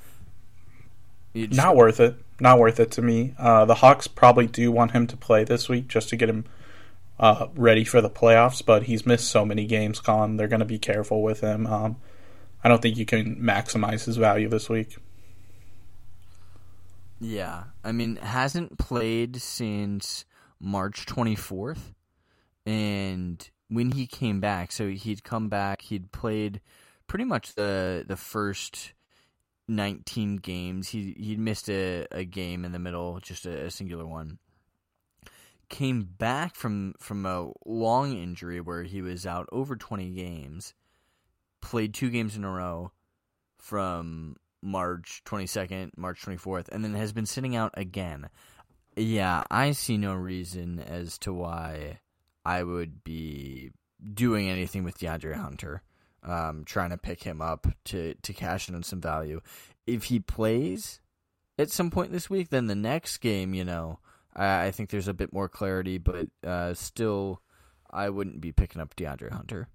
S2: Not worth it not worth it to me. Uh, the Hawks probably do want him to play this week just to get him uh, ready for the playoffs, but he's missed so many games, Con. They're going to be careful with him. Um, I don't think you can maximize his value this week.
S1: Yeah. I mean, hasn't played since March 24th. And when he came back, so he'd come back, he'd played pretty much the the first 19 games. He he'd missed a, a game in the middle, just a, a singular one. Came back from from a long injury where he was out over 20 games. Played two games in a row from March 22nd, March 24th, and then has been sitting out again. Yeah, I see no reason as to why I would be doing anything with DeAndre Hunter um, trying to pick him up to to cash in on some value. If he plays at some point this week, then the next game, you know, I, I think there's a bit more clarity, but uh, still, I wouldn't be picking up DeAndre Hunter.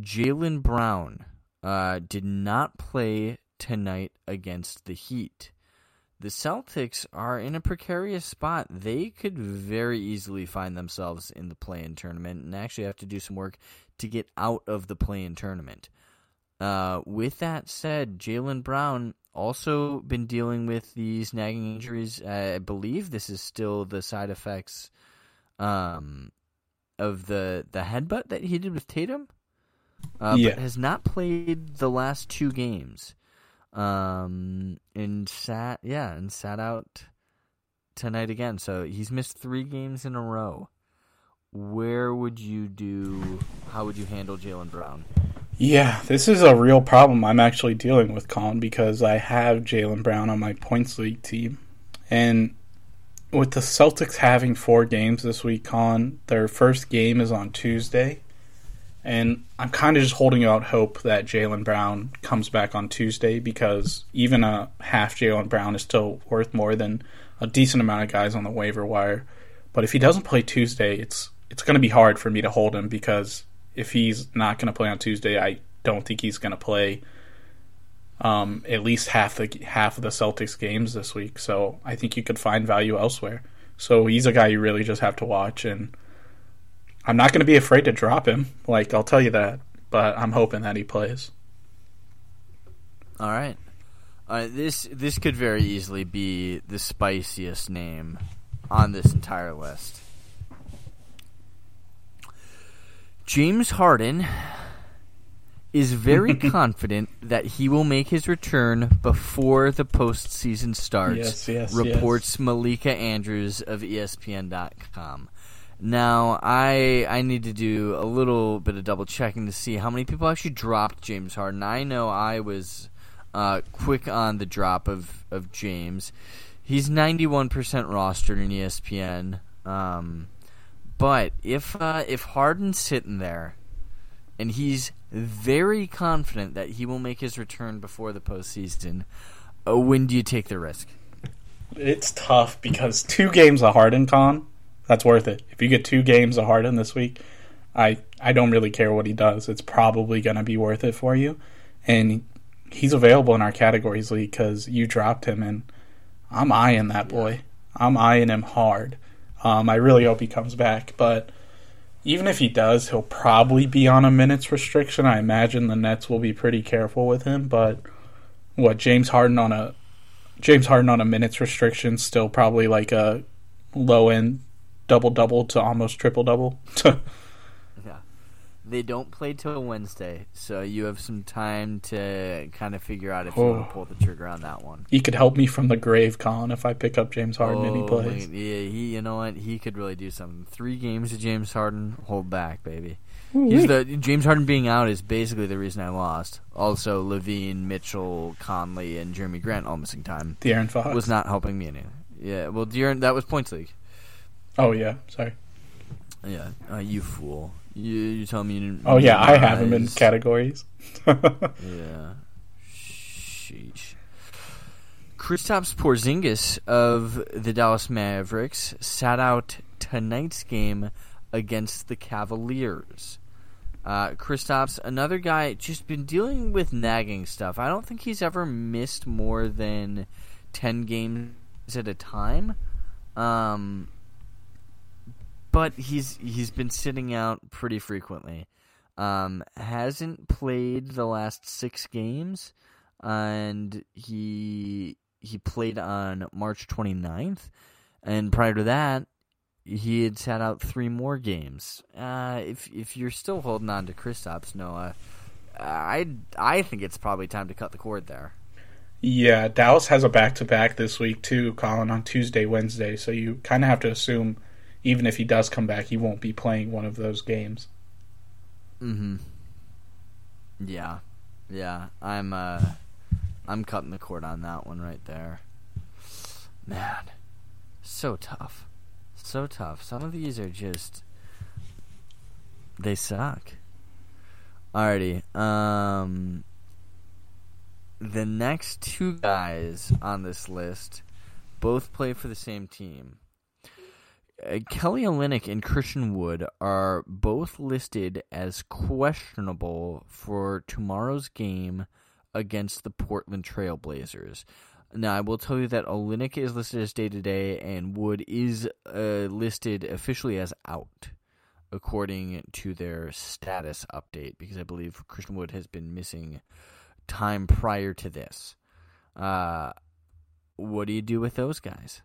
S1: Jaylen Brown uh, did not play tonight against the Heat. The Celtics are in a precarious spot. They could very easily find themselves in the play-in tournament and actually have to do some work to get out of the play-in tournament. Uh, with that said, Jaylen Brown also been dealing with these nagging injuries. I believe this is still the side effects um, of the the headbutt that he did with Tatum. Uh, yeah. but has not played the last two games. Um, and sat yeah, and sat out tonight again. So he's missed three games in a row where would you do? How would you handle Jaylen Brown?
S2: Yeah, this is a real problem I'm actually dealing with, Colin, because I have Jaylen Brown on my points league team, and with the Celtics having four games this week, Colin, their first game is on Tuesday, and I'm kind of just holding out hope that Jaylen Brown comes back on Tuesday because even a half Jaylen Brown is still worth more than a decent amount of guys on the waiver wire. But if he doesn't play Tuesday, it's it's going to be hard for me to hold him because if he's not going to play on Tuesday, I don't think he's going to play um, at least half the half of the Celtics games this week. So I think you could find value elsewhere. So he's a guy you really just have to watch, and I'm not going to be afraid to drop him. Like I'll tell you that, but I'm hoping that he plays.
S1: All right. Uh, this this could very easily be the spiciest name on this entire list. James Harden is very confident that he will make his return before the postseason starts.
S2: Yes, yes,
S1: reports
S2: yes.
S1: Malika Andrews of ESPN.com. Now, I I need to do a little bit of double checking to see how many people actually dropped James Harden. I know I was uh, quick on the drop of, of James. He's 91% rostered in ESPN. Um, but if uh, if Harden's sitting there and he's very confident that he will make his return before the postseason, uh, when do you take the risk?
S2: It's tough because two games of Harden con, that's worth it. If you get two games of Harden this week, I I don't really care what he does. It's probably going to be worth it for you. And he's available in our categories league because you dropped him, and I'm eyeing that boy. I'm eyeing him hard. Um, I really hope he comes back, but even if he does, he'll probably be on a minutes restriction. I imagine the Nets will be pretty careful with him, but what James Harden on a James Harden on a minutes restriction still probably like a low end double double to almost triple double.
S1: Yeah. They don't play till Wednesday, so you have some time to kind of figure out if you want
S2: Oh.
S1: to pull the trigger on that one.
S2: he could help me from the grave, Colin, if I pick up James Harden and he
S1: Oh,
S2: plays.
S1: yeah, he. You know what? He could really do something. Three games of James Harden, hold back, baby. He's the James Harden being out is basically the reason I lost. Also, LaVine, Mitchell, Conley, and Jerami Grant all missing time
S2: De'Aaron Fox.
S1: was not helping me any. Yeah, well, De'Aaron, that was points league.
S2: Oh yeah, sorry.
S1: Yeah, uh, you fool. You you tell me. You didn't
S2: Oh yeah, I have him in categories.
S1: Yeah. Sheesh. Kristaps Porzingis of the Dallas Mavericks sat out tonight's game against the Cavaliers. Uh, Kristaps, another guy, just been dealing with nagging stuff. I don't think he's ever missed more than ten games at a time. Um, but he's he's been sitting out pretty frequently. Um, hasn't played the last six games, and he he played on March 29th, and prior to that, he had sat out three more games. Uh, if if you're still holding on to Kristaps, Noah, I I think it's probably time to cut the cord there.
S2: yeah, Dallas has a back to back this week too, Colin, on Tuesday, Wednesday. So you kind of have to assume, even if he does come back, he won't be playing one of those games.
S1: Mm-hmm. Yeah, yeah. I'm uh, I'm cutting the cord on that one right there. Man, so tough, so tough. Some of these are just they suck. Alrighty. Um, the next two guys on this list both play for the same team. Uh, Kelly Olynyk and Christian Wood are both listed as questionable for tomorrow's game against the Portland Trailblazers. Now, I will tell you that Olynyk is listed as day to day, and Wood is uh, listed officially as out, according to their status update, because I believe Christian Wood has been missing time prior to this. Uh, what do you do with those guys?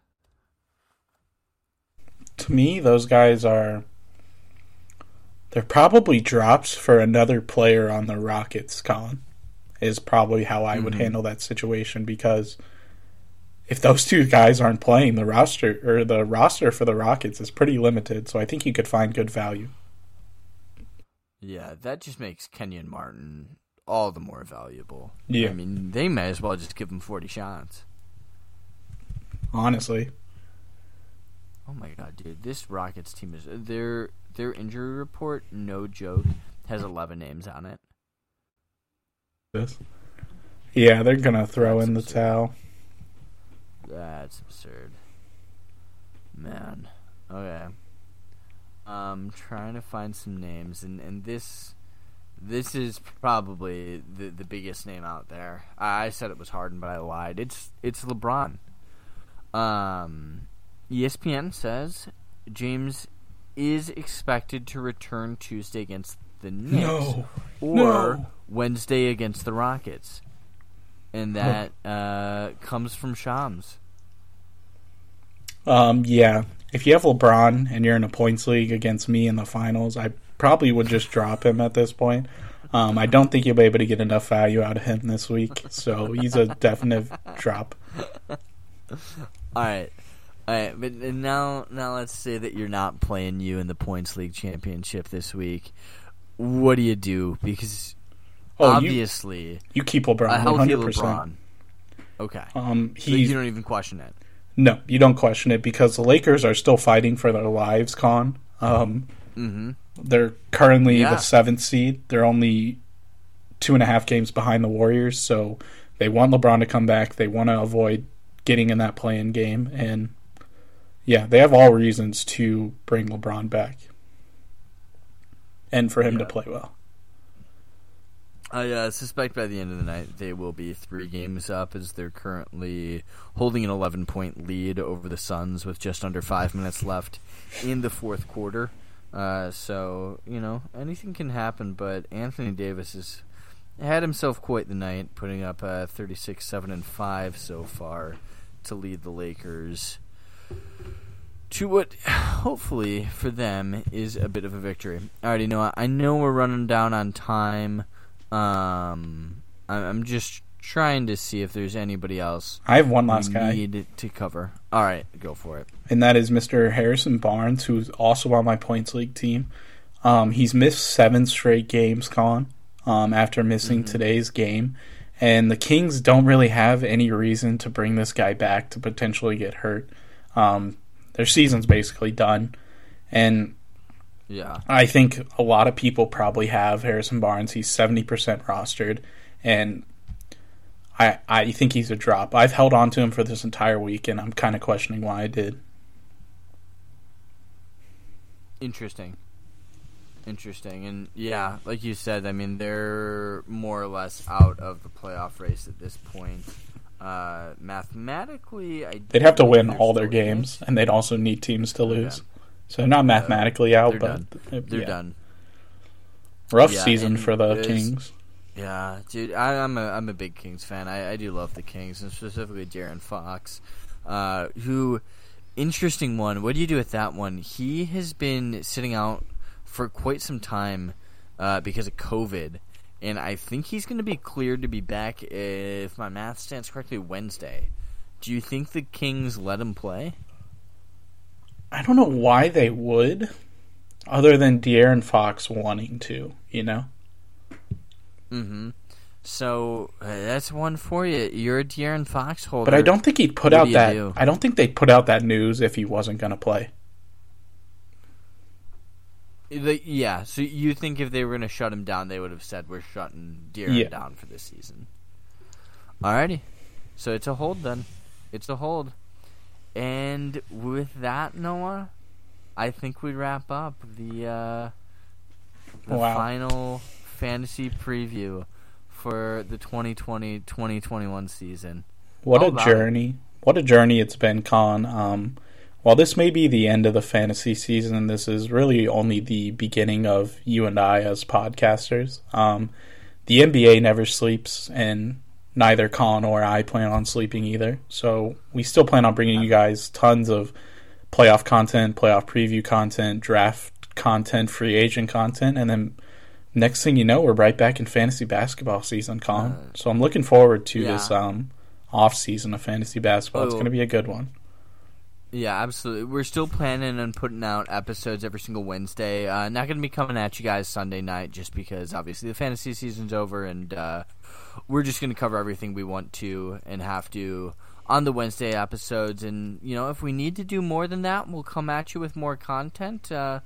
S2: To me, those guys are. They're probably drops for another player on the Rockets, Colin. Is probably how I would
S1: Mhm.
S2: handle that situation because if those two guys aren't playing, the roster or the roster for the Rockets is pretty limited. So I think you could find good value.
S1: Yeah, that just makes Kenyon Martin all the more valuable.
S2: Yeah.
S1: I mean, they may as well just give him 40 shots.
S2: Honestly,
S1: Oh my god, dude. This Rockets team is their their injury report, no joke, has 11 names on it.
S2: this. Yeah, they're gonna throw
S1: That's
S2: in the
S1: absurd.
S2: towel.
S1: That's absurd. Man. Okay. Um trying to find some names and and this this is probably the the biggest name out there. I I said it was Harden, but I lied. It's it's LeBron. Um ESPN says James is expected to return Tuesday against the Knicks
S2: No,
S1: or
S2: no.
S1: Wednesday against the Rockets. And that uh, comes from Shams.
S2: Um, yeah. If you have LeBron and you're in a points league against me in the finals, I probably would just drop him at this point. Um, I don't think you'll be able to get enough value out of him this week, so he's a definite drop.
S1: All right. All right, but now now let's say that you're not playing you in the points league championship this week. What do you do? Because
S2: Oh, you,
S1: obviously
S2: you keep
S1: a
S2: LeBron one hundred
S1: LeBron.
S2: percent.
S1: Okay.
S2: Um,
S1: So you don't even question it.
S2: no, you don't question it because the Lakers are still fighting for their lives. Con, um,
S1: Mm-hmm.
S2: they're currently
S1: Yeah.
S2: the seventh seed. They're only two and a half games behind the Warriors, so they want LeBron to come back. They want to avoid getting in that play-in game, and yeah, they have all reasons to bring LeBron back and for him to play well.
S1: I uh, suspect by the end of the night they will be three games up as they're currently holding an 11 point lead over the Suns with just under five minutes left in the fourth quarter. Uh, so, you know, anything can happen, but Anthony Davis has had himself quite the night, putting up uh, 36, 7, and 5 so far to lead the Lakers to what hopefully for them is a bit of a victory. I already know. I know we're running down on time. Um, I- I'm just trying to see if there's anybody else
S2: I have one last guy.
S1: need to cover. All right, go for it.
S2: and that is Mr. Harrison Barnes, who's also on my points league team. Um, he's missed seven straight games, Colin, um, after missing
S1: Mhm.
S2: today's game. And the Kings don't really have any reason to bring this guy back to potentially get hurt. Um, their season's basically done. And
S1: Yeah,
S2: I think a lot of people probably have Harrison Barnes. He's 70% rostered. And I, I think he's a drop. I've held on to him for this entire week, and I'm kind of questioning why I did.
S1: interesting. Interesting, and yeah, like you said, I mean they're more or less out of the playoff race at this point. Uh, mathematically, I
S2: They'd have to win all their
S1: it.
S2: games, and they'd also need teams to lose.
S1: done.
S2: So not mathematically out,
S1: they're
S2: but
S1: done.
S2: uh,
S1: They're
S2: yeah.
S1: done.
S2: Rough
S1: Yeah,
S2: season for the Kings.
S1: Yeah, dude, I, I'm a I'm a big Kings fan. I, I do love the Kings, and specifically De'Aaron Fox, uh, who interesting one. What do you do with that one? He has been sitting out for quite some time uh, because of COVID, and I think he's going to be cleared to be back if my math stands correctly Wednesday. Do you think the Kings let him play?
S2: I don't know why they would, other than De'Aaron Fox wanting to. You know,
S1: Mm-hmm. So uh, that's one for you. You're a De'Aaron Fox holder,
S2: but I don't think he'd put
S1: What
S2: out that.
S1: do?
S2: I don't think they'd put out that news if he wasn't going to play.
S1: The, yeah, so you think if they were going to shut him down, they would have said we're shutting De'Aaron
S2: Yeah.
S1: down for this season. Alrighty, so it's a hold then. It's a hold, and with that, Noah, I think we wrap up the uh, the
S2: Wow.
S1: final fantasy preview for the 2020-2021 season.
S2: What
S1: How
S2: a journey! What a journey it's been, Con. Um, while this may be the end of the fantasy season, this is really only the beginning of you and I as podcasters. Um, the NBA never sleeps, and neither Colin or I plan on sleeping either. So we still plan on bringing you guys tons of playoff content, playoff preview content, draft content, free agent content, and then next thing you know, we're right back in fantasy basketball season, Colin.
S1: Uh,
S2: so I'm looking forward to
S1: yeah.
S2: this um, off season of fantasy basketball. It's
S1: Oh.
S2: going to be a good one.
S1: Yeah, absolutely. We're still planning on putting out episodes every single Wednesday. Uh, not going to be coming at you guys Sunday night just because obviously the fantasy season's over and uh, we're just going to cover everything we want to and have to on the Wednesday episodes. And, you know, if we need to do more than that, we'll come at you with more content. Uh,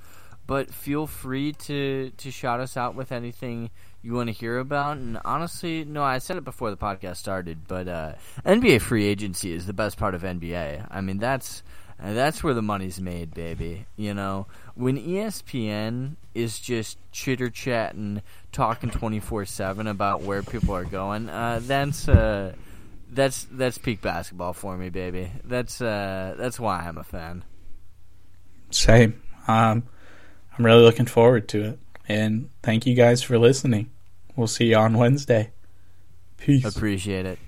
S1: but feel free to, to shout us out with anything you want to hear about. And honestly, no, I said it before the podcast started, but uh, NBA free agency is the best part of NBA. I mean, that's that's where the money's made, baby. You know, when ESPN is just chitter chatting, talking twenty four seven about where people are going, uh, that's uh, that's that's peak basketball for me, baby. That's uh, that's why I'm a fan.
S2: Same. Um, I'm really looking forward to it. And thank you guys for listening. We'll see you on Wednesday. Peace.
S1: Appreciate it.